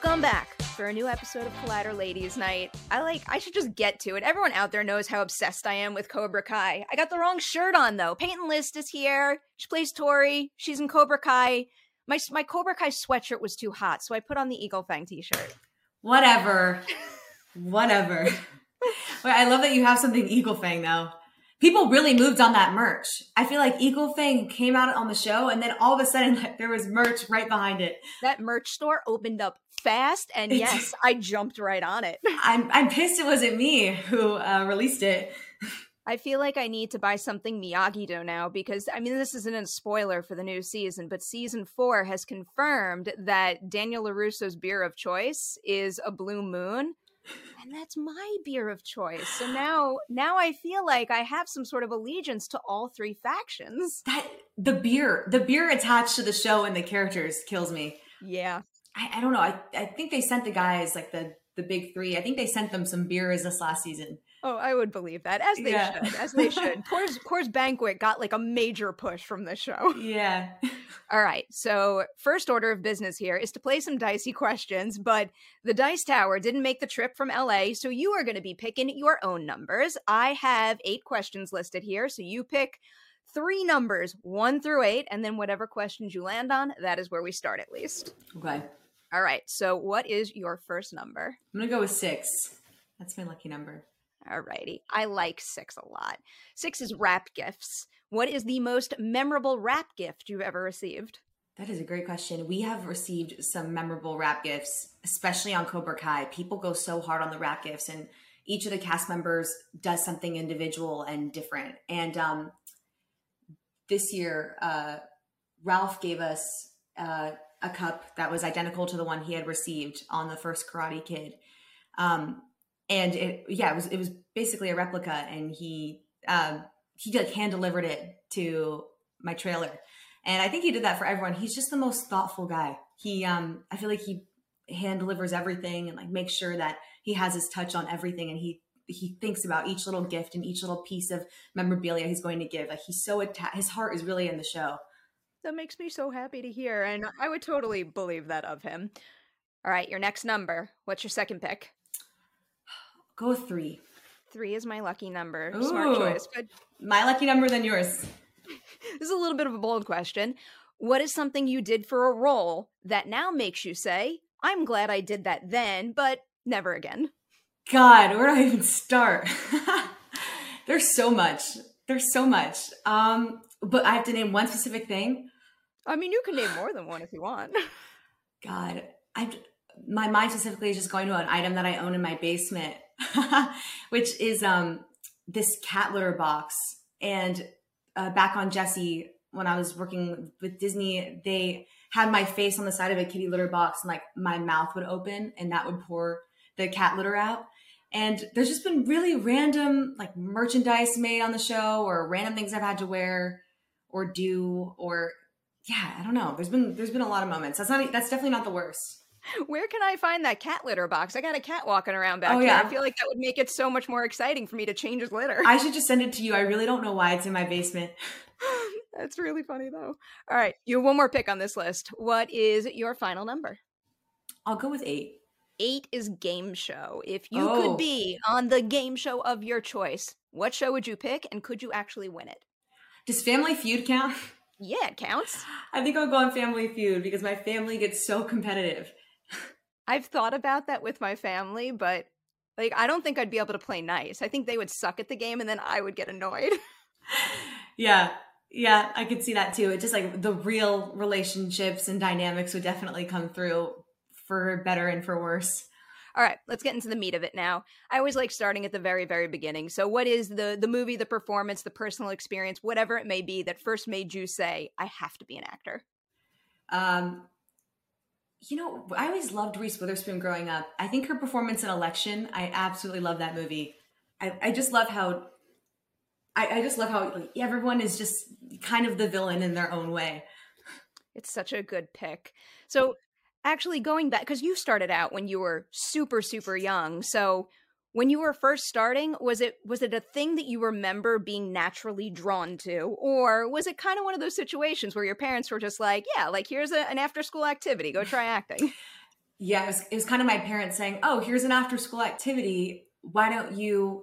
Welcome back for a new episode of Collider Ladies Night. I like, I should just get to it. Everyone out there knows how obsessed I am with Cobra Kai. I got the wrong shirt on, though. Peyton List is here. She plays Tori. She's in Cobra Kai. My, my Cobra Kai sweatshirt was too hot, so I put on the Eagle Fang t shirt. Whatever. Whatever. Wait, I love that you have something Eagle Fang though. People really moved on that merch. I feel like Eagle Fang came out on the show and then all of a sudden like, there was merch right behind it. That merch store opened up fast, and yes, I jumped right on it. I'm I'm pissed it wasn't me who uh, released it. I feel like I need to buy something Miyagi Do now because I mean this isn't a spoiler for the new season, but season four has confirmed that Daniel LaRusso's beer of choice is a Blue Moon, and that's my beer of choice. So now, now I feel like I have some sort of allegiance to all three factions. That the beer, the beer attached to the show and the characters kills me. Yeah, I, I don't know. I, I think they sent the guys like the the big three. I think they sent them some beers this last season. Oh, I would believe that, as they Yeah. should, as they should. Coors, Coors Banquet got like a major push from this show. Yeah. All right. So, first order of business here is to play some dicey questions, but the Dice Tower didn't make the trip from LA, so you are going to be picking your own numbers. I have eight questions listed here, so you pick three numbers, one through eight, and then whatever questions you land on, that is where we start at least. Okay. All right. So, what is your first number? I'm gonna go with six. That's my lucky number. All righty. I like six a lot. Six is wrap gifts. What is the most memorable wrap gift you've ever received? That is a great question. We have received some memorable wrap gifts, especially on Cobra Kai. People go so hard on the wrap gifts, and each of the cast members does something individual and different. And um, this year, uh, Ralph gave us uh, a cup that was identical to the one he had received on the first Karate Kid. Um, and it, yeah, it was it was basically a replica, and he um, he like hand delivered it to my trailer and I think he did that for everyone. He's just the most thoughtful guy. He, um, I feel like he hand delivers everything and like makes sure that he has his touch on everything, and he he thinks about each little gift and each little piece of memorabilia he's going to give. Like he's so attached. His heart is really in the show. That makes me so happy to hear, and I would totally believe that of him. All right, your next number. What's your second pick? Go with three. Three is my lucky number. Smart choice. But My lucky number than yours. this is a little bit of a bold question. What is something you did for a role that now makes you say, I'm glad I did that then, but never again? God, where do I even start? There's so much. There's so much. Um, but I have to name one specific thing. I mean, you can name more than one if you want. God, I my mind specifically is just going to an item that I own in my basement, which is um this cat litter box. And uh, back on Jessie, when I was working with Disney, they had my face on the side of a kitty litter box, and like my mouth would open, and that would pour the cat litter out. And there's just been really random like merchandise made on the show or random things I've had to wear or do or yeah, I don't know. There's been there's been a lot of moments. That's not that's definitely not the worst. Where can I find that cat litter box? I got a cat walking around back Oh, here. yeah. I feel like that would make it so much more exciting for me to change his litter. I should just send it to you. I really don't know why it's in my basement. That's really funny though. All right, you have one more pick on this list. What is your final number? I'll go with eight. Eight is game show. If you Oh. could be on the game show of your choice, what show would you pick and could you actually win it? Does Family Feud count? Yeah, it counts. I think I'll go on Family Feud because my family gets so competitive. I've thought about that with my family, but like I don't think I'd be able to play nice. I think they would suck at the game and then I would get annoyed. Yeah. Yeah, I could see that too. It just like the real relationships and dynamics would definitely come through for better and for worse. All right, let's get into the meat of it now. I always like starting at the very, very beginning. So, what is the the movie, the performance, the personal experience, whatever it may be, that first made you say, "I have to be an actor"? Um, you know, I always loved Reese Witherspoon growing up. I think her performance in Election, I absolutely love that movie. I, I just love how, I, I just love how like, everyone is just kind of the villain in their own way. It's such a good pick. So, actually, going back because you started out when you were super, super young. So, when you were first starting, was it was it a thing that you remember being naturally drawn to, or was it kind of one of those situations where your parents were just like, "Yeah, like here's a, an after school activity, go try acting." Yeah, it was, it was kind of my parents saying, "Oh, here's an after school activity. Why don't you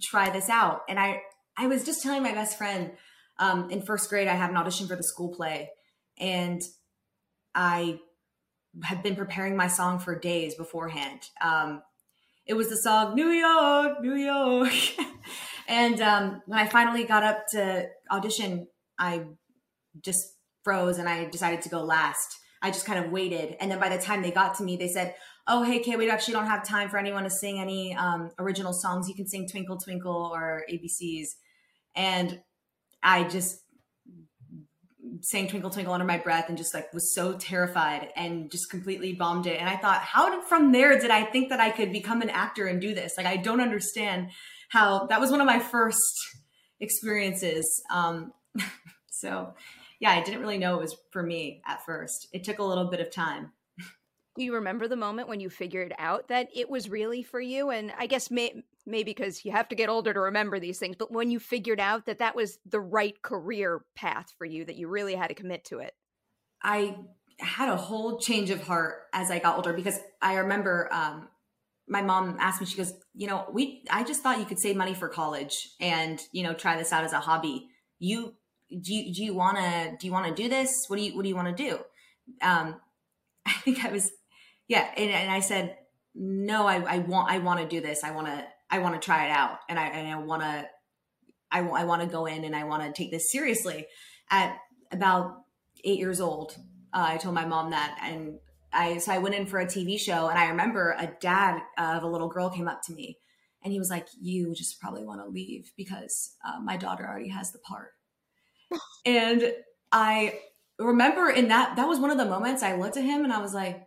try this out?" And I I was just telling my best friend um, in first grade I had an audition for the school play, and I had been preparing my song for days beforehand. Um, it was the song New York, New York, and um, when I finally got up to audition, I just froze and I decided to go last. I just kind of waited. And then by the time they got to me, they said, Oh, hey, Kay, we actually don't have time for anyone to sing any um, original songs. You can sing Twinkle, Twinkle or ABCs. And I just sang Twinkle, Twinkle under my breath and just like was so terrified and just completely bombed it. And I thought, how did from there did I think that I could become an actor and do this? Like, I don't understand how that was one of my first experiences. Um, so, yeah, I didn't really know it was for me at first. It took a little bit of time. Do you remember the moment when you figured out that it was really for you? And I guess may- maybe because you have to get older to remember these things, but when you figured out that that was the right career path for you, that you really had to commit to it. I had a whole change of heart as I got older because I remember um, my mom asked me, she goes, you know, we, I just thought you could save money for college and, you know, try this out as a hobby. You, do you, do you want to, do you want to do this? What do you, what do you want to do? Um, I think I was, yeah. And, and I said, no, I, I want, I want to do this. I want to, I want to try it out. And I, and I want to, I, I want to go in and I want to take this seriously. At about eight years old, uh, I told my mom that, and I so I went in for a TV show, and I remember a dad of a little girl came up to me, and he was like, "You just probably want to leave because uh, my daughter already has the part." and I remember in that that was one of the moments I looked at him and I was like,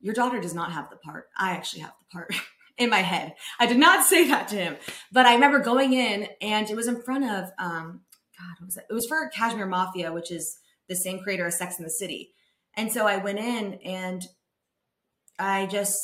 "Your daughter does not have the part. I actually have the part." in my head. I did not say that to him, but I remember going in and it was in front of um God, what was it? It was for Cashmere Mafia, which is the same creator as Sex in the City. And so I went in and I just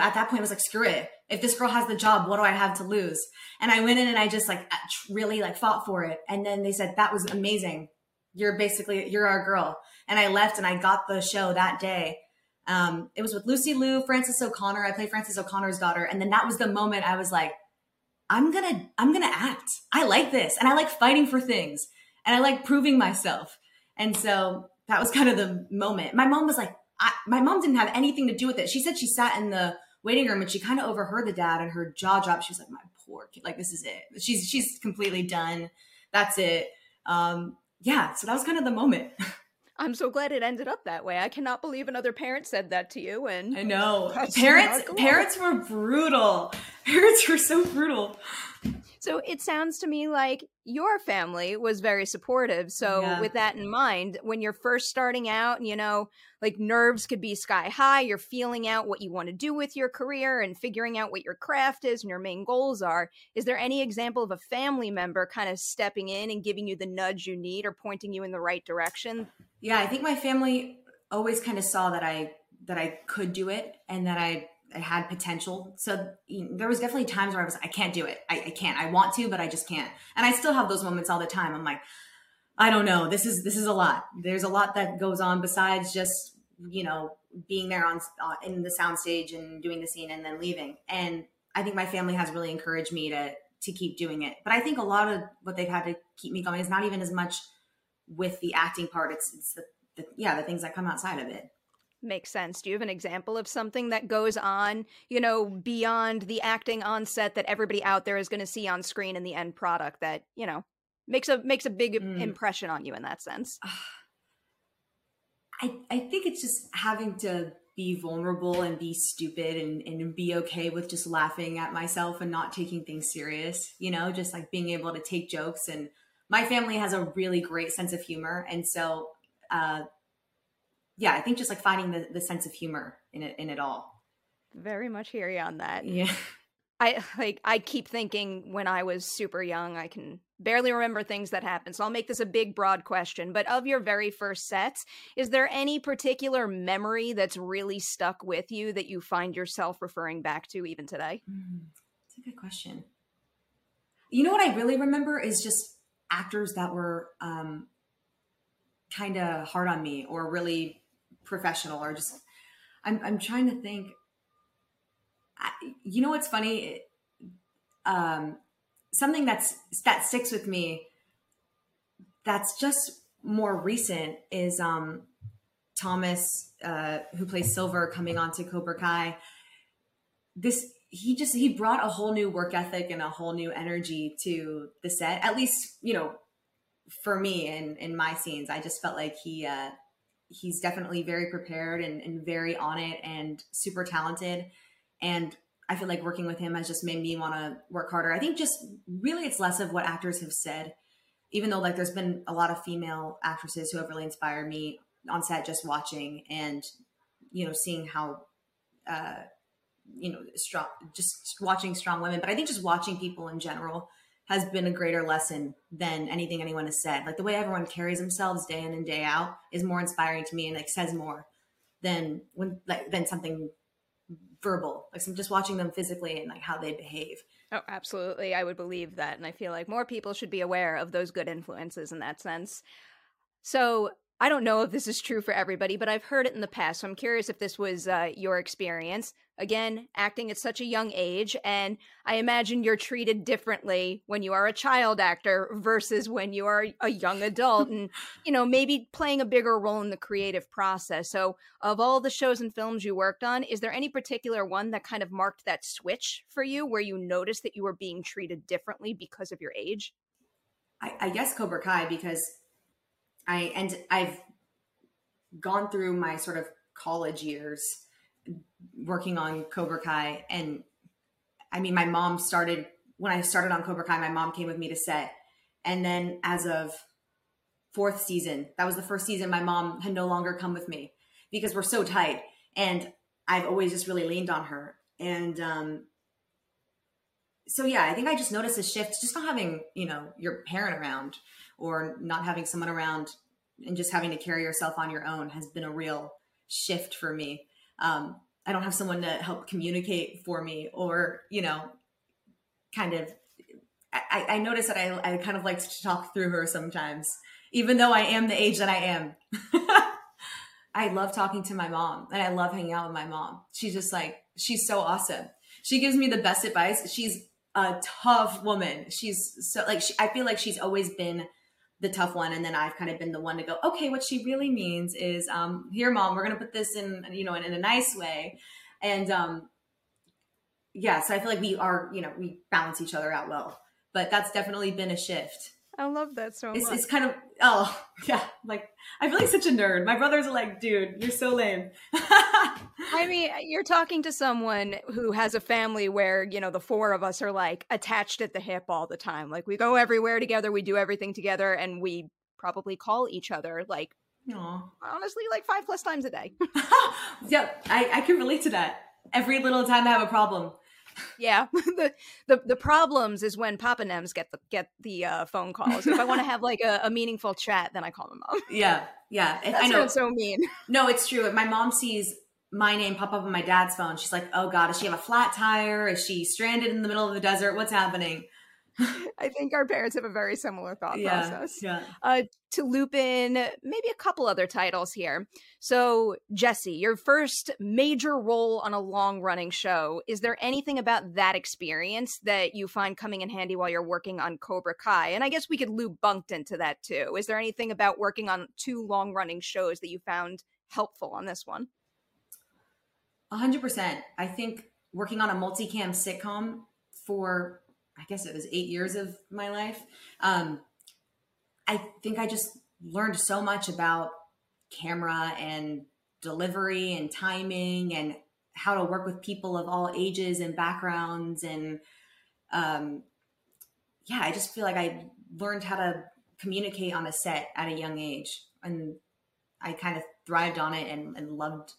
at that point I was like, screw it. If this girl has the job, what do I have to lose? And I went in and I just like really like fought for it. And then they said that was amazing. You're basically you're our girl. And I left and I got the show that day. Um, it was with Lucy Liu, Frances O'Connor. I played Frances O'Connor's daughter, and then that was the moment I was like, I'm gonna I'm gonna act. I like this, and I like fighting for things, and I like proving myself. And so that was kind of the moment. My mom was like, I, my mom didn't have anything to do with it. She said she sat in the waiting room and she kind of overheard the dad, and her jaw dropped. She was like, "My poor kid, like this is it. She's she's completely done. That's it." Um, yeah, so that was kind of the moment. I'm so glad it ended up that way. I cannot believe another parent said that to you. And I know parents parents were brutal. Parents were so brutal. so it sounds to me like your family was very supportive. So, yeah. with that in mind, when you're first starting out, you know, like nerves could be sky high, you're feeling out what you want to do with your career and figuring out what your craft is and your main goals are. Is there any example of a family member kind of stepping in and giving you the nudge you need or pointing you in the right direction? Yeah, I think my family always kind of saw that I that I could do it and that I I had potential. So there was definitely times where I was, I can't do it. I, I can't. I want to, but I just can't. And I still have those moments all the time. I'm like, I don't know. This is this is a lot. There's a lot that goes on besides just you know being there on uh, in the soundstage and doing the scene and then leaving. And I think my family has really encouraged me to to keep doing it. But I think a lot of what they've had to keep me going is not even as much with the acting part. It's it's the, the yeah the things that come outside of it makes sense. Do you have an example of something that goes on, you know, beyond the acting on set that everybody out there is going to see on screen in the end product that, you know, makes a makes a big mm. impression on you in that sense? I I think it's just having to be vulnerable and be stupid and, and be okay with just laughing at myself and not taking things serious, you know, just like being able to take jokes and my family has a really great sense of humor and so uh, yeah, I think just like finding the, the sense of humor in it in it all. Very much hear you on that. Yeah. I like I keep thinking when I was super young, I can barely remember things that happened. So I'll make this a big broad question, but of your very first sets, is there any particular memory that's really stuck with you that you find yourself referring back to even today? Mm, that's a good question. You know what I really remember is just actors that were um, kind of hard on me or really professional or just I'm I'm trying to think. I, you know what's funny? Um, something that's that sticks with me. That's just more recent is um, Thomas, uh, who plays Silver, coming onto Cobra Kai. This he just he brought a whole new work ethic and a whole new energy to the set. At least you know, for me and in my scenes, I just felt like he uh, he's definitely very prepared and, and very on it and super talented. And I feel like working with him has just made me want to work harder. I think just really it's less of what actors have said, even though like there's been a lot of female actresses who have really inspired me on set just watching and you know seeing how uh you know strong just watching strong women but i think just watching people in general has been a greater lesson than anything anyone has said. Like the way everyone carries themselves day in and day out is more inspiring to me and like says more than when like than something verbal. Like I'm just watching them physically and like how they behave. Oh, absolutely. I would believe that. And I feel like more people should be aware of those good influences in that sense. So I don't know if this is true for everybody, but I've heard it in the past. So I'm curious if this was uh, your experience. Again, acting at such a young age, and I imagine you're treated differently when you are a child actor versus when you are a young adult, and you know maybe playing a bigger role in the creative process. So, of all the shows and films you worked on, is there any particular one that kind of marked that switch for you, where you noticed that you were being treated differently because of your age? I, I guess Cobra Kai because I and I've gone through my sort of college years working on Cobra Kai. And I mean my mom started when I started on Cobra Kai my mom came with me to set. And then as of fourth season that was the first season my mom had no longer come with me because we're so tight. And I've always just really leaned on her. And um so yeah, I think I just noticed a shift just not having, you know, your parent around or not having someone around and just having to carry yourself on your own has been a real shift for me. Um, I don't have someone to help communicate for me or, you know, kind of, I, I notice that I, I kind of like to talk through her sometimes, even though I am the age that I am. I love talking to my mom and I love hanging out with my mom. She's just like, she's so awesome. She gives me the best advice. She's a tough woman. She's so like, she, I feel like she's always been the tough one and then i've kind of been the one to go okay what she really means is um here mom we're gonna put this in you know in, in a nice way. And um yeah so i feel like we are you know we balance each other out well. But that's definitely been a shift I love that so it's, much. It's kind of oh yeah, like I feel like such a nerd. My brothers are like, dude, you're so lame. I mean, you're talking to someone who has a family where you know the four of us are like attached at the hip all the time. Like we go everywhere together, we do everything together, and we probably call each other like Aww. honestly like five plus times a day. yeah, I, I can relate to that. Every little time I have a problem, yeah the, the the problems is when papa nems get the get the uh, phone calls if i want to have like a, a, meaningful chat then i call my mom yeah yeah That's i know so mean. No it's true if my mom sees my name pop up on my dad's phone she's like oh god does she have a flat tire? Is she stranded in the middle of the desert? What's happening I think our parents have a very similar thought yeah, process. Yeah. Uh, to loop in maybe a couple other titles here. So, Jessie, your first major role on a long running show. Is there anything about that experience that you find coming in handy while you're working on Cobra Kai? And I guess we could loop Bunk'd into that too. Is there anything about working on two long running shows that you found helpful on this one? Hundred percent. I think working on a multicam sitcom for I guess it was eight years of my life. Um, I think I just learned so much about camera and delivery and timing and how to work with people of all ages and backgrounds. And um, yeah i just feel like i learned how to communicate on a set at a young age. And i kind of thrived on it and, and loved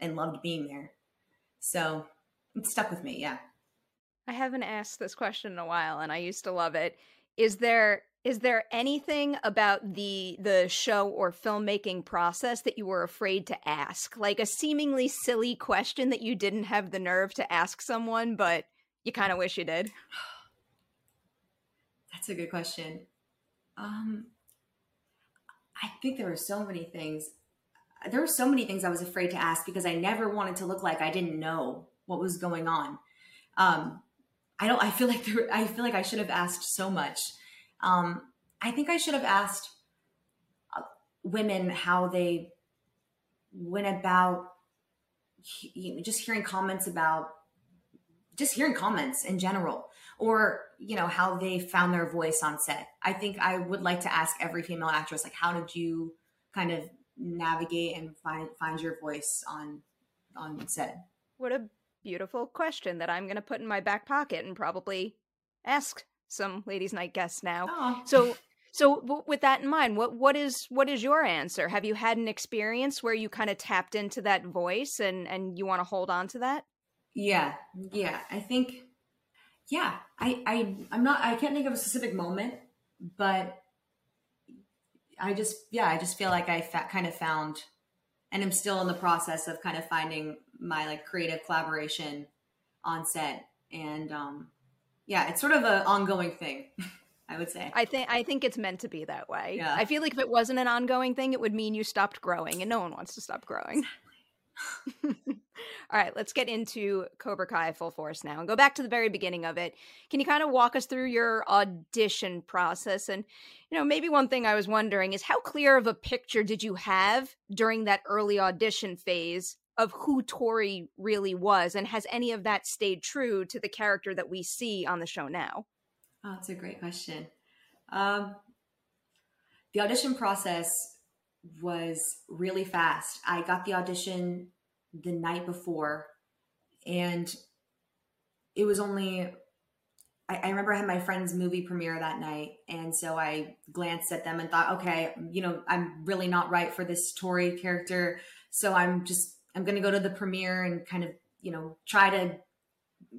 and loved being there. So it stuck with me yeah I haven't asked this question in a while and I used to love it. Is there is there anything about the the show or filmmaking process that you were afraid to ask? Like a seemingly silly question that you didn't have the nerve to ask someone but you kind of wish you did? That's a good question. Um I think there were so many things there were so many things I was afraid to ask because I never wanted to look like I didn't know what was going on. Um, I don't. I feel like there, I feel like I should have asked so much. Um, I think I should have asked uh, women how they went about you know, just hearing comments about just hearing comments in general or you know how they found their voice on set i think i would like to ask every female actress like how did you kind of navigate and find find your voice on on set what a beautiful question that I'm going to put in my back pocket and probably ask some ladies' night guests now. So, so w- with that in mind, what what is what is your answer? Have you had an experience where you kind of tapped into that voice and and you want to hold on to that? Yeah, yeah. I think, yeah. I I I'm not. I can't think of a specific moment, but I just yeah. I just feel like I fa- kind of found and I'm still in the process of kind of finding my like creative collaboration on set. And um, yeah, it's sort of an ongoing thing. I would say. I think I think it's meant to be that way. Yeah. I feel like if it wasn't an ongoing thing, it would mean you stopped growing, and no one wants to stop growing. All right, let's get into Cobra Kai full force now and go back to the very beginning of it. Can you kind of walk us through your audition process? And, you know, maybe one thing I was wondering is how clear of a picture did you have during that early audition phase of who Tori really was? And has any of that stayed true to the character that we see on the show now? Oh, that's a great question. Um, the audition process was really fast. I got the audition the night before and it was only I, remember I had my friend's movie premiere that night and so I glanced at them and thought okay you know I'm really not right for this Tori character so I'm just I'm gonna go to the premiere and kind of you know try to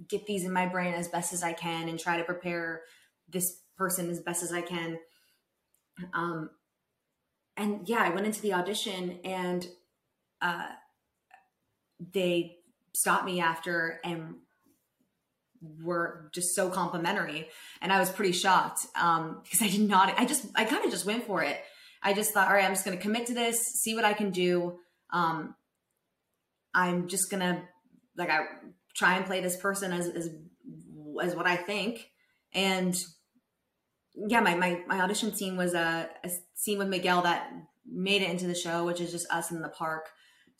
get these in my brain as best as I can and try to prepare this person as best as I can. Um and yeah I went into the audition and uh they stopped me after and were just so complimentary. And i was pretty shocked um, because i did not i just i kind of just went for it. I just thought all right i'm just going to commit to this see what i can do. Um, i'm just to like i try and play this person as as as what i think and yeah my my, my audition scene was a, a scene with miguel that made it into the show which is just us in the park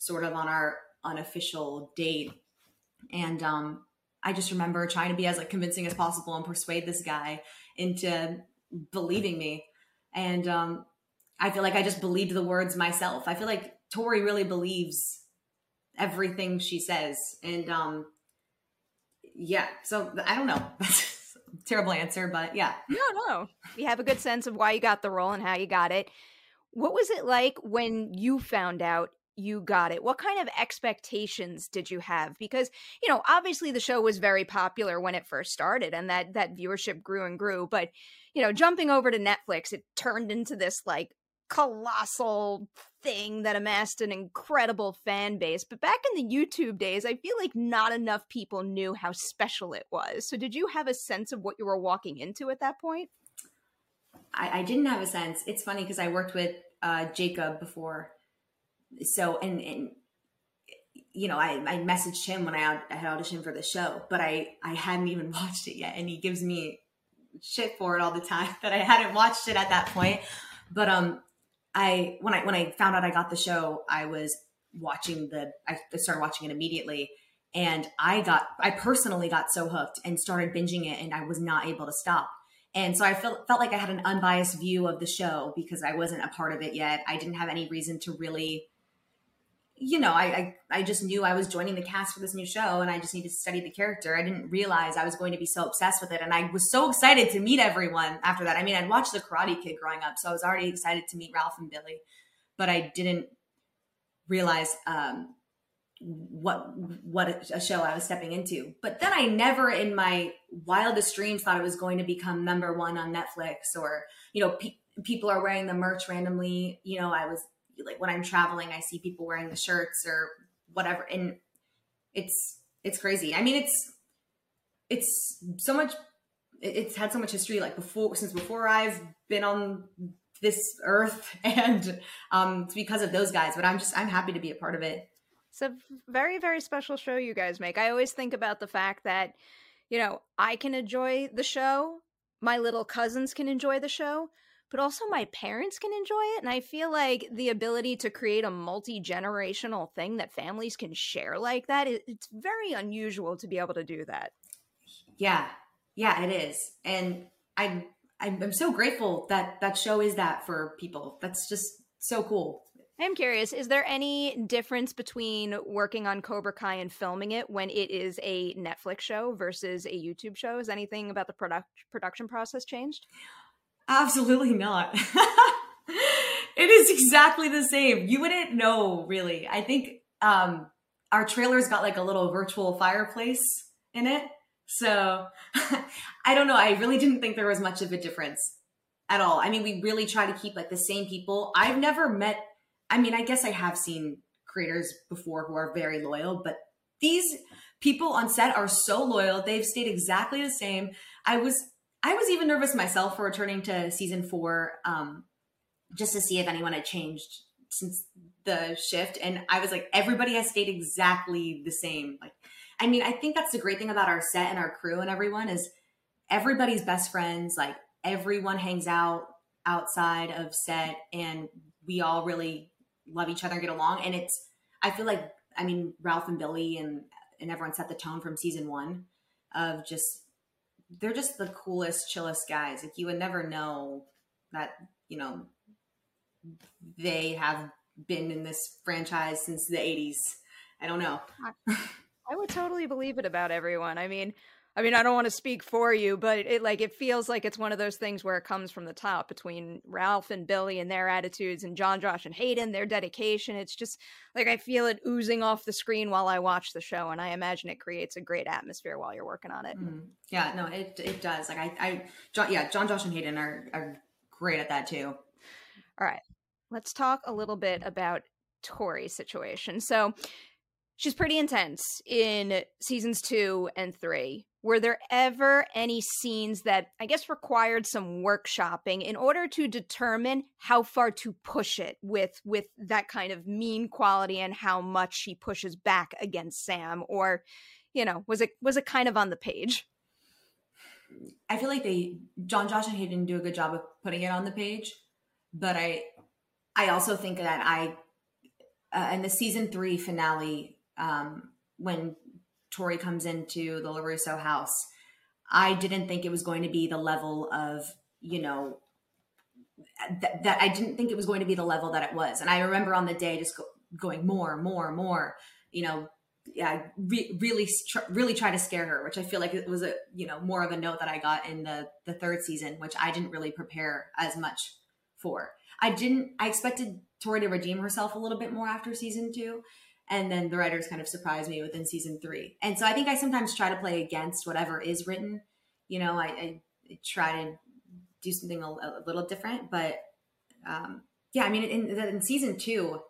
sort of on our unofficial date. And um, I just remember trying to be as like convincing as possible and persuade this guy into believing me. And um, I feel like I just believed the words myself. I feel like Tori really believes everything she says. And um, yeah, so I don't know. terrible answer, but yeah. No, no. We have a good sense of why you got the role and how you got it. What was it like when you found out you got it? What kind of expectations did you have? Because, you know, obviously the show was very popular when it first started and that that viewership grew and grew, but you know, jumping over to Netflix, it turned into this like colossal thing that amassed an incredible fan base. But back in the YouTube days, I feel like not enough people knew how special it was. So, did you have a sense of what you were walking into at that point? I, I didn't have a sense. It's funny because I worked with uh, Jacob before, so and and you know I, I messaged him when I, I had auditioned for the show, but I I hadn't even watched it yet, and he gives me shit for it all the time that I hadn't watched it at that point. But um, I when I when I found out I got the show, I was watching the I started watching it immediately and I got I personally got so hooked and started binging it and I was not able to stop. And so I felt felt like I had an unbiased view of the show because I wasn't a part of it yet. I didn't have any reason to really you know, I, I, I just knew I was joining the cast for this new show and I just needed to study the character. I didn't realize I was going to be so obsessed with it. And I was so excited to meet everyone after that. I mean, I'd watched The Karate Kid growing up, so I was already excited to meet Ralph and Billy, but I didn't realize um, what what a show I was stepping into. But then I never, in my wildest dreams, thought it was going to become number one on Netflix or you know pe- people are wearing the merch randomly. You know, I was like when I'm traveling, I see people wearing the shirts or whatever, and it's it's crazy. I mean, it's it's so much. It's had so much history, like before since before I've been on this earth, and um, it's because of those guys. But I'm just I'm happy to be a part of it. It's a very very special show you guys make. I always think about the fact that you know I can enjoy the show, my little cousins can enjoy the show, but also my parents can enjoy it. And I feel like the ability to create a multi generational thing that families can share like that, it's very unusual to be able to do that. Yeah, yeah, it is. And I'm, I'm so grateful that that show is that for people. That's just so cool. I'm curious, is there any difference between working on Cobra Kai and filming it when it is a Netflix show versus a YouTube show? Has anything about the product production process changed? Absolutely not. it is exactly the same. You wouldn't know, really. I think um, our trailer's got like a little virtual fireplace in it. So I don't know. I really didn't think there was much of a difference at all. I mean, we really try to keep like the same people. I've never met, I mean, I guess I have seen creators before who are very loyal, but these people on set are so loyal. They've stayed exactly the same. I was I was even nervous myself for returning to season four, um, just to see if anyone had changed since the shift. And I was like, everybody has stayed exactly the same. Like, I mean, I think that's the great thing about our set and our crew and everyone is everybody's best friends. Like everyone hangs out outside of set and we all really love each other and get along. And it's, I feel like, I mean, Ralph and Billy and, and everyone set the tone from season one of just they're just the coolest, chillest guys. Like you would never know that, you know, they have been in this franchise since the 80s. I don't know. I would totally believe it about everyone. I mean, I mean, I don't want to speak for you, but it like it feels like it's one of those things where it comes from the top between Ralph and Billy and their attitudes and Jon, Josh, and Hayden, their dedication. It's just like I feel it oozing off the screen while I watch the show, and I imagine it creates a great atmosphere while you're working on it. Mm. Yeah, no, it it does. Like I, I, Jon, yeah, Jon, Josh, and Hayden are are great at that too. All right, let's talk a little bit about Tori's situation. So she's pretty intense in seasons two and three. Were there ever any scenes that I guess required some workshopping in order to determine how far to push it with with that kind of mean quality and how much she pushes back against Sam? Or you know was it was it kind of on the page? I feel like they Jon Josh and Hayden do a good job of putting it on the page but I I also think that I uh, in the season 3 finale um when Tori comes into the LaRusso house, I didn't think it was going to be the level of you know, that, I didn't think it was going to be the level that it was. And I remember on the day just go, going more, more, more, you know, yeah, re- really, tr- really try to scare her, which I feel like it was a, you know, more of a note that I got in the, the third season, which I didn't really prepare as much for. I didn't, I expected Tori to redeem herself a little bit more after season two. And then the writers kind of surprise me within season three. And so I think I sometimes try to play against whatever is written. You know, I, I, try to do something a, a little different, but um, yeah, I mean, in, in season two,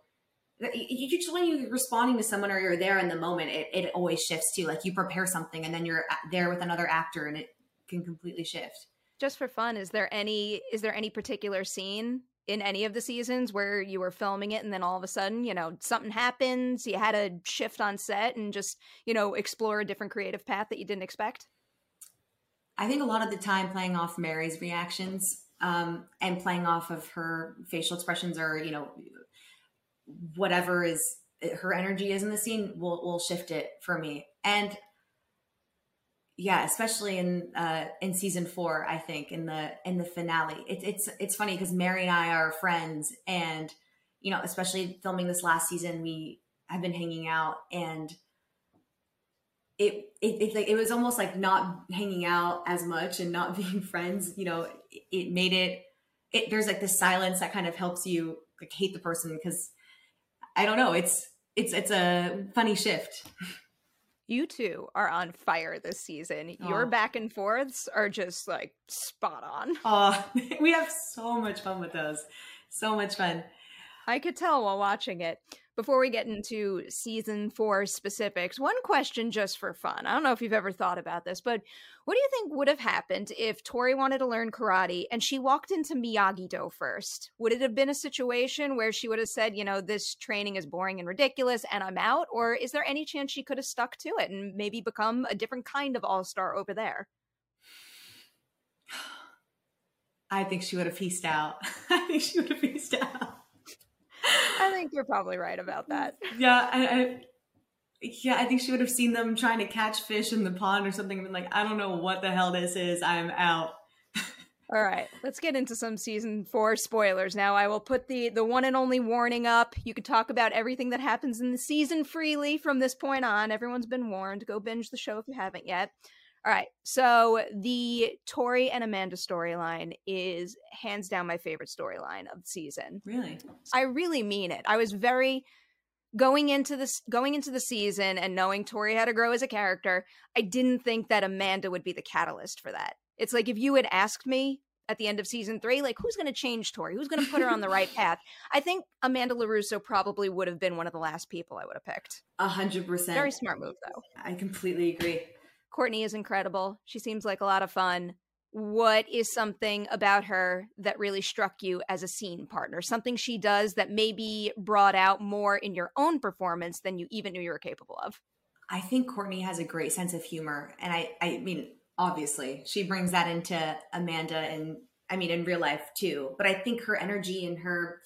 you just when you're responding to someone or you're there in the moment, it, it always shifts to like you prepare something and then you're there with another actor and it can completely shift. Just for fun, is there any is there any particular scene in any of the seasons where you were filming it and then all of a sudden, you know, something happens, you had a shift on set and just, you know, explore a different creative path that you didn't expect? I think a lot of the time playing off Mary's reactions um, and playing off of her facial expressions or, you know, whatever is her energy is in the scene will will shift it for me. And yeah, especially in uh, in season four, I think in the in the finale, it, it's it's funny because Mary and I are friends, and you know, especially filming this last season, we have been hanging out, and it it it, like, it was almost like not hanging out as much and not being friends. You know, it, it made it. It there's like this silence that kind of helps you like hate the person because I don't know. It's it's it's a funny shift. You two are on fire this season. Oh. Your back and forths are just like spot on. Oh, we have so much fun with those. So much fun. I could tell while watching it. Before we get into season four specifics, one question just for fun. I don't know if you've ever thought about this, but what do you think would have happened if Tori wanted to learn karate and she walked into Miyagi Do first? Would it have been a situation where she would have said, you know, this training is boring and ridiculous and I'm out? Or is there any chance she could have stuck to it and maybe become a different kind of all star over there? I think she would have pieced out. I think she would have pieced out. I think you're probably right about that. Yeah, I, I, yeah, I think she would have seen them trying to catch fish in the pond or something and been like, I don't know what the hell this is. I'm out. All right, let's get into some season four spoilers. Now, I will put the the one and only warning up. You can talk about everything that happens in the season freely from this point on. Everyone's been warned. Go binge the show if you haven't yet. All right. So the Tori and Amanda storyline is hands down my favorite storyline of the season. Really? I really mean it. I was very going into this going into the season and knowing Tori had to grow as a character, I didn't think that Amanda would be the catalyst for that. It's like if you had asked me at the end of season three, like who's going to change Tori? Who's going to put her on the right path? I think Amanda LaRusso probably would have been one of the last people I would have picked. A hundred percent. Very smart move, though. I completely agree. Courtney is incredible. She seems like a lot of fun. What is something about her that really struck you as a scene partner? Something she does that maybe brought out more in your own performance than you even knew you were capable of? I think Courtney has a great sense of humor. And I, I mean, obviously, she brings that into Amanda and I mean, in real life too. But I think her energy and her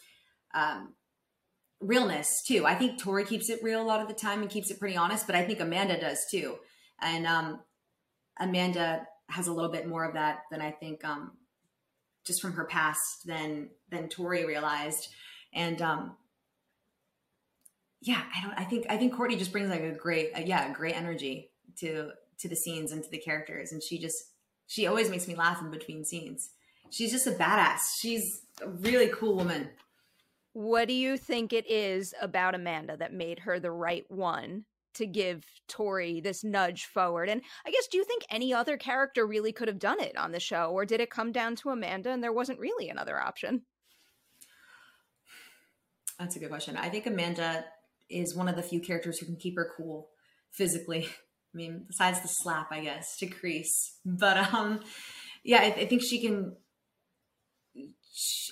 um, realness too. I think Tori keeps it real a lot of the time and keeps it pretty honest, but I think Amanda does too and um, Amanda has a little bit more of that than I think um, just from her past than than Tori realized, and um, yeah, I don't. I think I think Courtney just brings like a great, uh, yeah, great energy to to the scenes and to the characters, and she just she always makes me laugh in between scenes. She's just a badass. She's a really cool woman. What do you think it is about Amanda that made her the right one to give Tori this nudge forward. And I guess, do you think any other character really could have done it on the show, or did it come down to Amanda and there wasn't really another option? That's a good question. I think Amanda is one of the few characters who can keep her cool physically. I mean, besides the slap, I guess, to Kreese. But um, yeah, I, I think she can.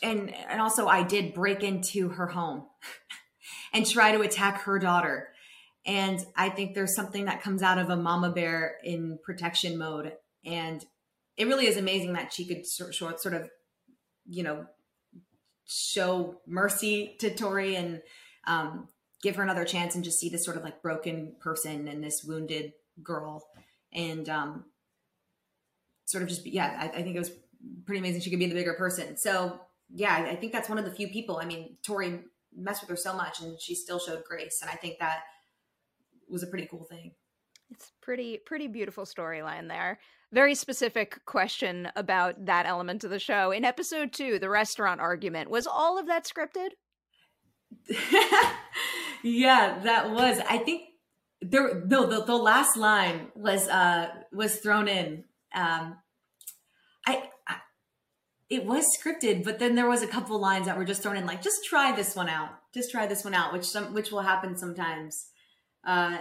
And and also, I did break into her home and try to attack her daughter and I think there's something that comes out of a mama bear in protection mode. And it really is amazing that she could sort, sort of, you know, show mercy to Tori and um, give her another chance and just see this sort of like broken person and this wounded girl. And um, sort of just, yeah, I, I think it was pretty amazing. She could be the bigger person. So yeah, I think that's one of the few people. I mean, Tori messed with her so much, and she still showed grace, and I think that was a pretty cool thing. It's pretty pretty beautiful storyline there. Very specific question about that element of the show. In episode 2, the restaurant argument, was all of that scripted? yeah, that was. I think there no the, the last line was uh was thrown in. Um I, I it was scripted, but then there was a couple lines that were just thrown in like just try this one out. Just try this one out, which some which will happen sometimes. Uh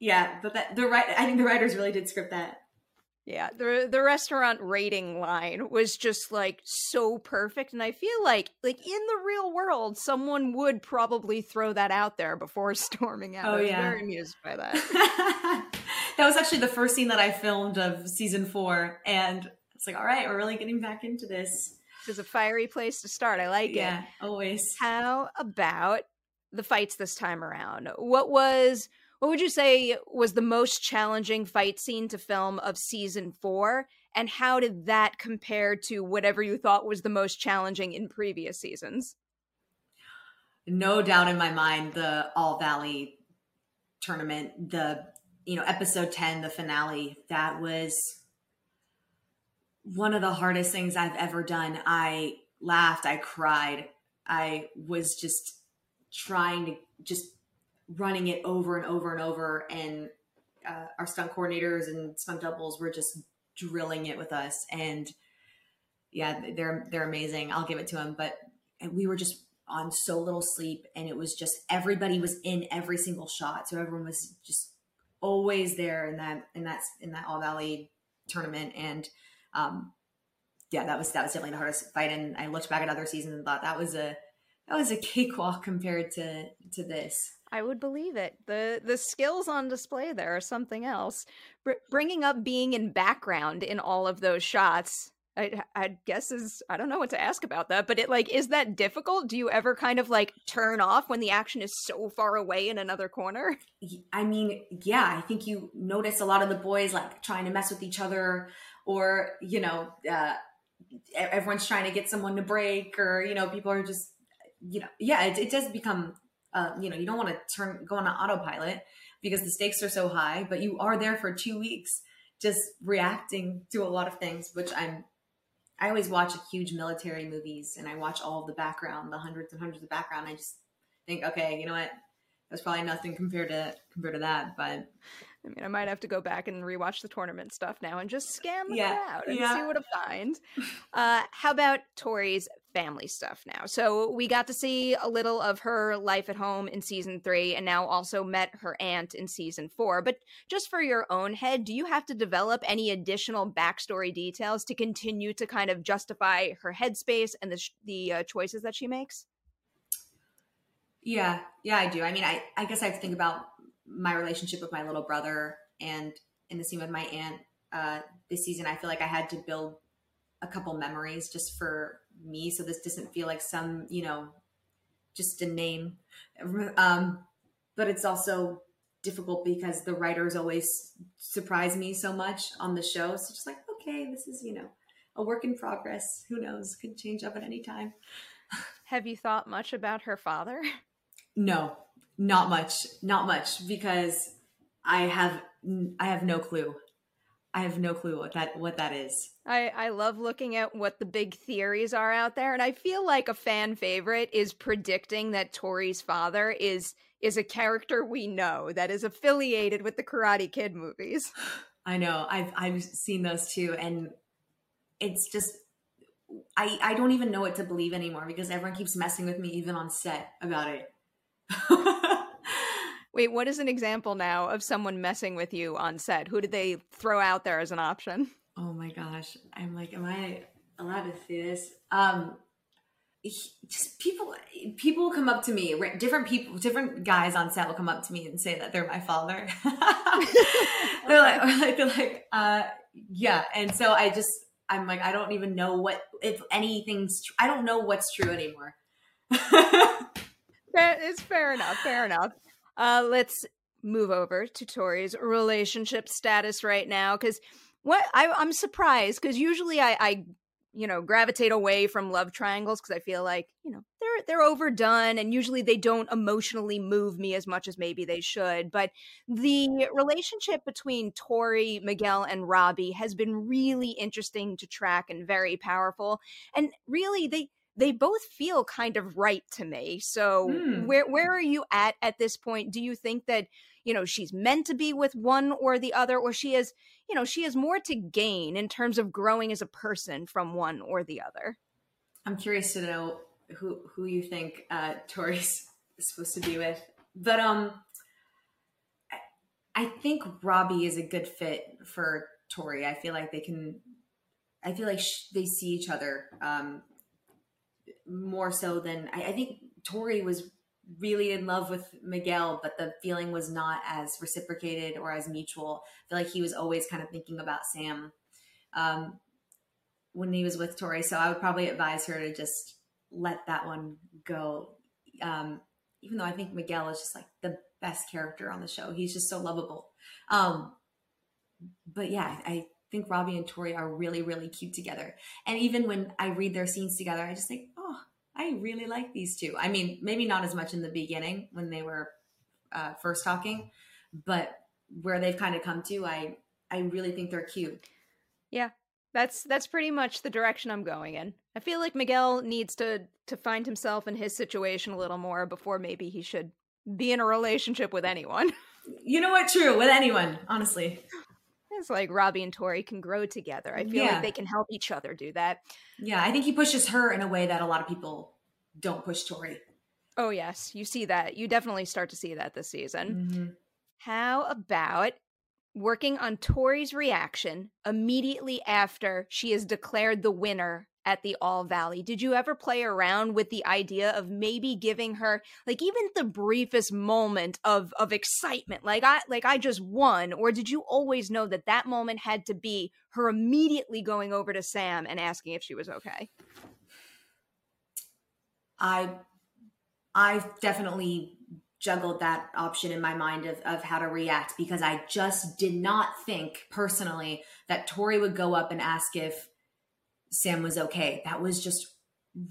yeah, but that the right I think the writers really did script that. Yeah, the the restaurant rating line was just like so perfect and I feel like like in the real world someone would probably throw that out there before storming out. Oh, I was yeah. very amused by that. that was actually the first scene that I filmed of season 4 and it's like all right, we're really getting back into this. This is a fiery place to start. I like yeah, it. Yeah, always. How about the fights this time around? What was what would you say was the most challenging fight scene to film of season four? And how did that compare to whatever you thought was the most challenging in previous seasons? No doubt in my mind, the All Valley tournament, the you know episode 10 the finale that was one of the hardest things i've ever done i laughed i cried i was just trying to just running it over and over and over. And uh, our stunt coordinators and stunt doubles were just drilling it with us. And yeah, they're they're amazing. I'll give it to them. But we were just on so little sleep, and it was just everybody was in every single shot, so everyone was just always there in that in that in that All Valley tournament. And um, yeah, that was that was definitely the hardest fight. And I looked back at other seasons and thought that was a that was a cakewalk compared to to this. I would believe it. the The skills on display there are something else. Br- bringing up being in background in all of those shots, I, I guess is I don't know what to ask about that, but it like is that difficult? Do you ever kind of like turn off when the action is so far away in another corner? I mean, yeah, I think you notice a lot of the boys like trying to mess with each other, or you know, uh, everyone's trying to get someone to break, or you know, people are just you know, yeah, it, it does become uh, you know, you don't want to turn go on an autopilot because the stakes are so high, but you are there for two weeks just reacting to a lot of things, which I'm I always watch huge military movies and I watch all the background, the hundreds and hundreds of background. I just think, okay, you know what? That's probably nothing compared to compared to that. But I mean, I might have to go back and rewatch the tournament stuff now and just scan the yeah, crowd and yeah. see what I find. Uh, how about Tori's family stuff now? So we got to see a little of her life at home in season three, and now also met her aunt in season four. But just for your own head, do you have to develop any additional backstory details to continue to kind of justify her headspace and the the uh, choices that she makes? Yeah, yeah, I do. I mean, I I guess I think about my relationship with my little brother and in the scene with my aunt uh, this season, I feel like I had to build a couple memories just for me. So this doesn't feel like some, you know, just a name. Um, but it's also difficult because the writers always surprise me so much on the show. So just like, okay, this is, you know, a work in progress. Who knows? Could change up at any time. Have you thought much about her father? No, not much, not much, because I have I have no clue. I have no clue what that what that is. I I love looking at what the big theories are out there, and I feel like a fan favorite is predicting that Tori's father is is a character we know that is affiliated with the Karate Kid movies. I know. I've I've seen those too, and it's just I I don't even know what to believe anymore because everyone keeps messing with me even on set about it. Wait, what is an example now of someone messing with you on set? Who did they throw out there as an option? Oh my gosh. I'm like, am I allowed to say this? Um just people people will come up to me different people different guys on set will come up to me and say that they're my father they're like they're like uh yeah and so i just i'm like i don't even know what if anything's i don't know what's true anymore that is fair enough fair enough uh, let's move over to Tori's relationship status right now because what I, am surprised because usually I, I you know, gravitate away from love triangles because I feel like, you know, they're they're overdone and usually they don't emotionally move me as much as maybe they should. But the relationship between Tori, Miguel, and Robbie has been really interesting to track and very powerful. And really they they both feel kind of right to me. So mm. where where are you at at this point? Do you think that you know she's meant to be with one or the other or she is you know she has more to gain in terms of growing as a person from one or the other i'm curious to know who who you think uh tori's supposed to be with but um I, think robbie is a good fit for tori i feel like they can i feel like sh- they see each other um more so than I, I think tori was really in love with Miguel, but the feeling was not as reciprocated or as mutual. I feel like he was always kind of thinking about Sam um, when he was with Tori. So I would probably advise her to just let that one go. Um, even though I think Miguel is just like the best character on the show, he's just so lovable. Um, but yeah, I think Robbie and Tori are really, really cute together. And even when I read their scenes together, I just think, I really like these two. I mean, maybe not as much in the beginning when they were uh, first talking, but where they've kind of come to, I I really think they're cute. Yeah, that's that's pretty much the direction I'm going in. I feel like Miguel needs to to find himself in his situation a little more before maybe he should be in a relationship with anyone. You know what? True with anyone, honestly. Like Robbie and Tori can grow together. I feel yeah. like they can help each other do that. Yeah, I think he pushes her in a way that a lot of people don't push Tori. Oh yes, you see that. You definitely start to see that this season. Mm-hmm. How about working on Tori's reaction immediately after she is declared the winner at the All Valley. Did you ever play around with the idea of maybe giving her like even the briefest moment of of excitement, like I like I just won, or did you always know that that moment had to be her immediately going over to Sam and asking if she was okay? I I definitely juggled that option in my mind of, of how to react because I just did not think personally that Tori would go up and ask if Sam was okay. That was just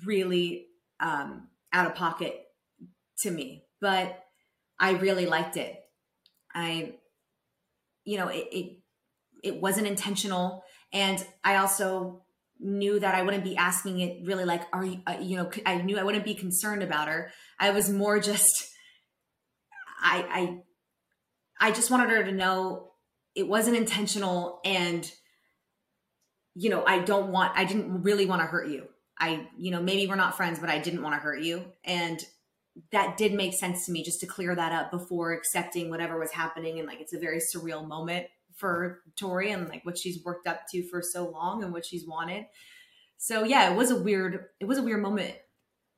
really um, out of pocket to me, but I really liked it. I, you know, it, it, it wasn't intentional. And I also knew that I wouldn't be asking it really like, are you, uh, you know, I knew I wouldn't be concerned about her. I was more just, I, I, I just wanted her to know it wasn't intentional and you know, I don't want, I didn't really want to hurt you. I, you know, maybe we're not friends, but I didn't want to hurt you. And that did make sense to me just to clear that up before accepting whatever was happening. And like, it's a very surreal moment for Tori and like what she's worked up to for so long and what she's wanted. So yeah, it was a weird, it was a weird moment.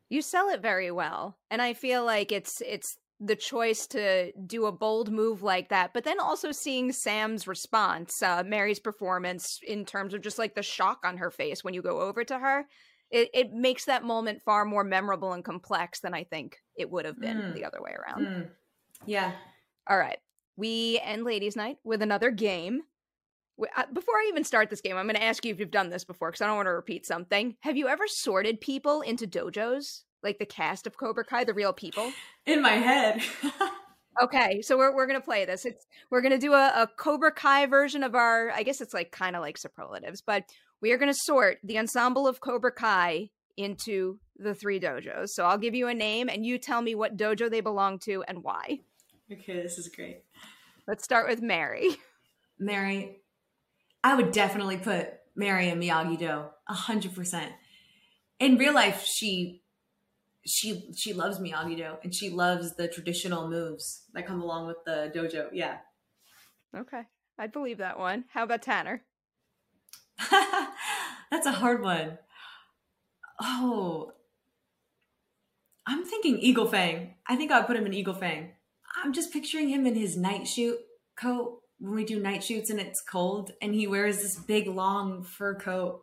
You sell it very well. And I feel like it's, it's the choice to do a bold move like that, but then also seeing Sam's response, uh, Mary's performance in terms of just like the shock on her face when you go over to her, it, it makes that moment far more memorable and complex than I think it would have been mm. the other way around. Mm. Yeah. All right. We end Ladies' Night with another game. Uh, before I even start this game, I'm going to ask you if you've done this before because I don't want to repeat something. Have you ever sorted people into dojos? Like the cast of Cobra Kai, the real people? In my head. okay, so we're we're gonna play this. It's we're gonna do a, a Cobra Kai version of our. I guess it's like kind of like superlatives, but we are gonna sort the ensemble of Cobra Kai into the three dojos. So I'll give you a name, and you tell me what dojo they belong to and why. Okay, this is great. Let's start with Mary. Mary, I would definitely put Mary in Miyagi Do, a hundred percent. In real life, she she she loves Miyagi Do and she loves the traditional moves that come along with the dojo. Yeah. Okay. I'd believe that one. How about Tanner? That's a hard one. Oh. I'm thinking Eagle Fang. I think I would put him in Eagle Fang. I'm just picturing him in his night shoot coat when we do night shoots and it's cold and he wears this big long fur coat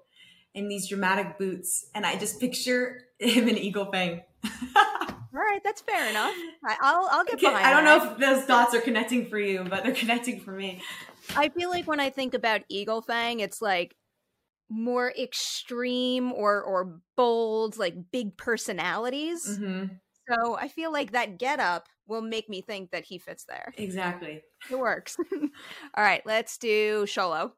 and these dramatic boots and I just picture him in Eagle Fang. All right, that's fair enough. I, will I'll get behind. I don't that. know if those dots are connecting for you, but they're connecting for me. I feel like when I think about Eagle Fang, it's like more extreme or or bold, like big personalities. Mm-hmm. So I feel like that getup will make me think that he fits there. Exactly. It works. All right, let's do Xolo.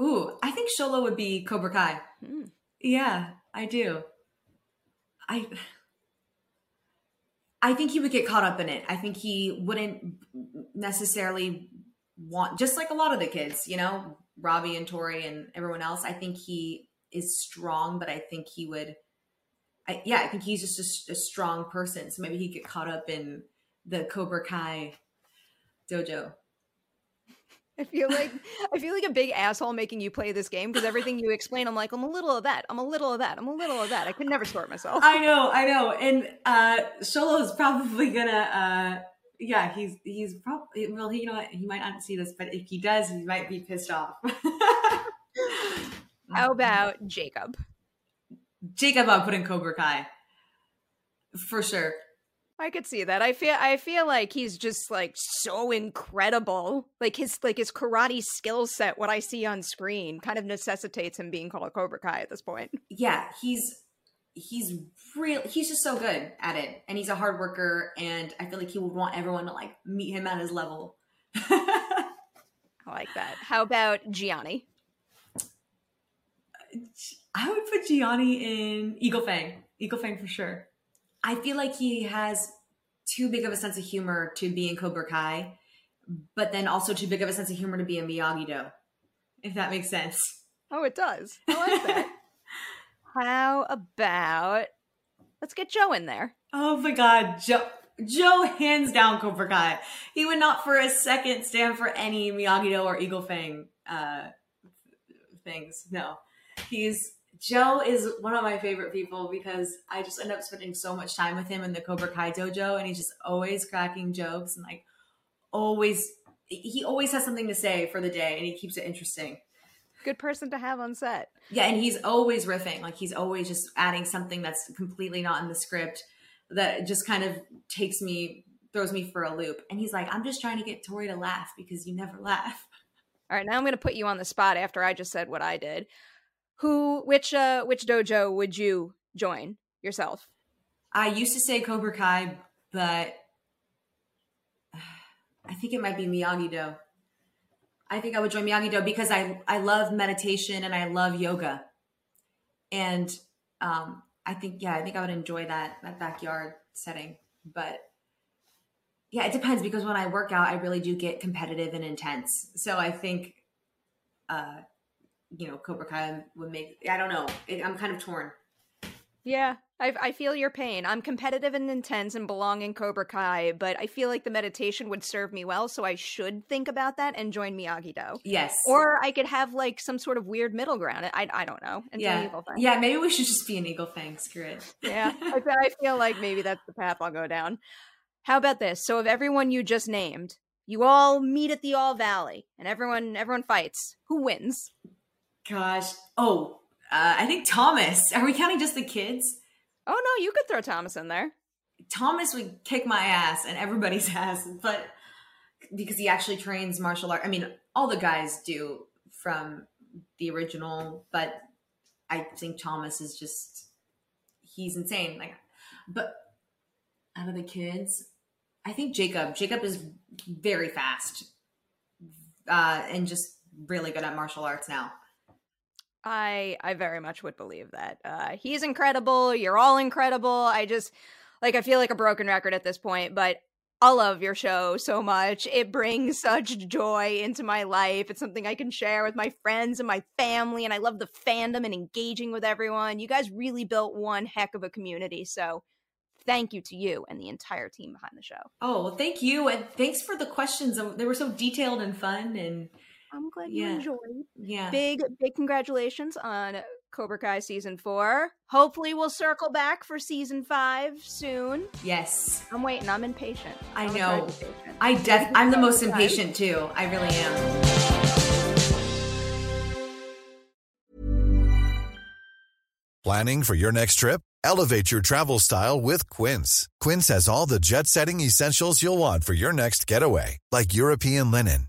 Ooh, I think Xolo would be Cobra Kai. Hmm. Yeah, I do. I I think he would get caught up in it. I think he wouldn't necessarily want just like a lot of the kids, you know, Robbie and Tori and everyone else. I think he is strong, but I think he would I, yeah, I think he's just a, a strong person. So maybe he'd get caught up in the Cobra Kai dojo. I feel like I feel like a big asshole making you play this game because everything you explain, I'm like, I'm a little of that, I'm a little of that, I'm a little of that. I could never sort myself. I know, I know, and uh Xolo's probably gonna, uh yeah, he's he's probably well, he, you know what, he might not see this, but if he does, he might be pissed off. How about Jacob? Jacob, I'll put in Cobra Kai for sure. I could see that. I feel I feel like he's just like so incredible. Like his like his karate skill set, what I see on screen, kind of necessitates him being called a Cobra Kai at this point. Yeah, he's he's real he's just so good at it. And he's a hard worker and I feel like he would want everyone to like meet him at his level. I like that. How about Gianni? I would put Gianni in Eagle Fang. Eagle Fang for sure. I feel like he has too big of a sense of humor to be in Cobra Kai, but then also too big of a sense of humor to be in Miyagi Do, if that makes sense. Oh, it does. I like that. How about let's get Joe in there? Oh my God, Joe. Joe, hands down, Cobra Kai. He would not for a second stand for any Miyagi Do or Eagle Fang uh, things. No, he's Joe is one of my favorite people because I just end up spending so much time with him in the Cobra Kai dojo, and he's just always cracking jokes and like always he always has something to say for the day, and he keeps it interesting. Good person to have on set. Yeah, and he's always riffing, like he's always just adding something that's completely not in the script that just kind of takes me throws me for a loop. And he's like, "I'm just trying to get Tori to laugh because you never laugh." All right, now I'm going to put you on the spot after I just said what I did who which uh which dojo would you join yourself? I used to say Cobra Kai, but I think it might be Miyagi Do. I think I would join Miyagi Do because I I love meditation and I love yoga, and um, I think yeah, I think I would enjoy that that backyard setting. But yeah, it depends because when I work out, I really do get competitive and intense. So I think uh, you know, Cobra Kai would make. I don't know. It, I'm kind of torn. Yeah, I, I feel your pain. I'm competitive and intense and belong in Cobra Kai, but I feel like the meditation would serve me well, so I should think about that and join Miyagi Do. Yes. Or I could have like some sort of weird middle ground. I, I don't know. yeah. Yeah, maybe we should just be an Eagle Fang. Screw it. yeah, I, I feel like maybe that's the path I'll go down. How about this? So, of everyone you just named, you all meet at the All Valley, and everyone everyone fights. Who wins? Gosh. Oh, uh, I think Thomas. Are we counting just the kids? Oh no, you could throw Thomas in there. Thomas would kick my ass and everybody's ass, but because he actually trains martial art. I mean, all the guys do from the original, but I think Thomas is just he's insane. Like, but out of the kids, I think Jacob. Jacob is very fast, uh, and just really good at martial arts now. I I very much would believe that. Uh, he's incredible. You're all incredible. I just like I feel like a broken record at this point, but I love your show so much. It brings such joy into my life. It's something I can share with my friends and my family, and I love the fandom and engaging with everyone. You guys really built one heck of a community. So thank you to you and the entire team behind the show. Oh, thank you. And thanks for the questions. They were so detailed and fun and I'm glad you yeah. enjoyed. Yeah. Big, big congratulations on Cobra Kai season four. Hopefully, we'll circle back for season five soon. Yes. I'm waiting. I'm impatient. I I'm know. I def. I'm the most impatient too. I really am. Planning for your next trip? Elevate your travel style with Quince. Quince has all the jet-setting essentials you'll want for your next getaway, like European linen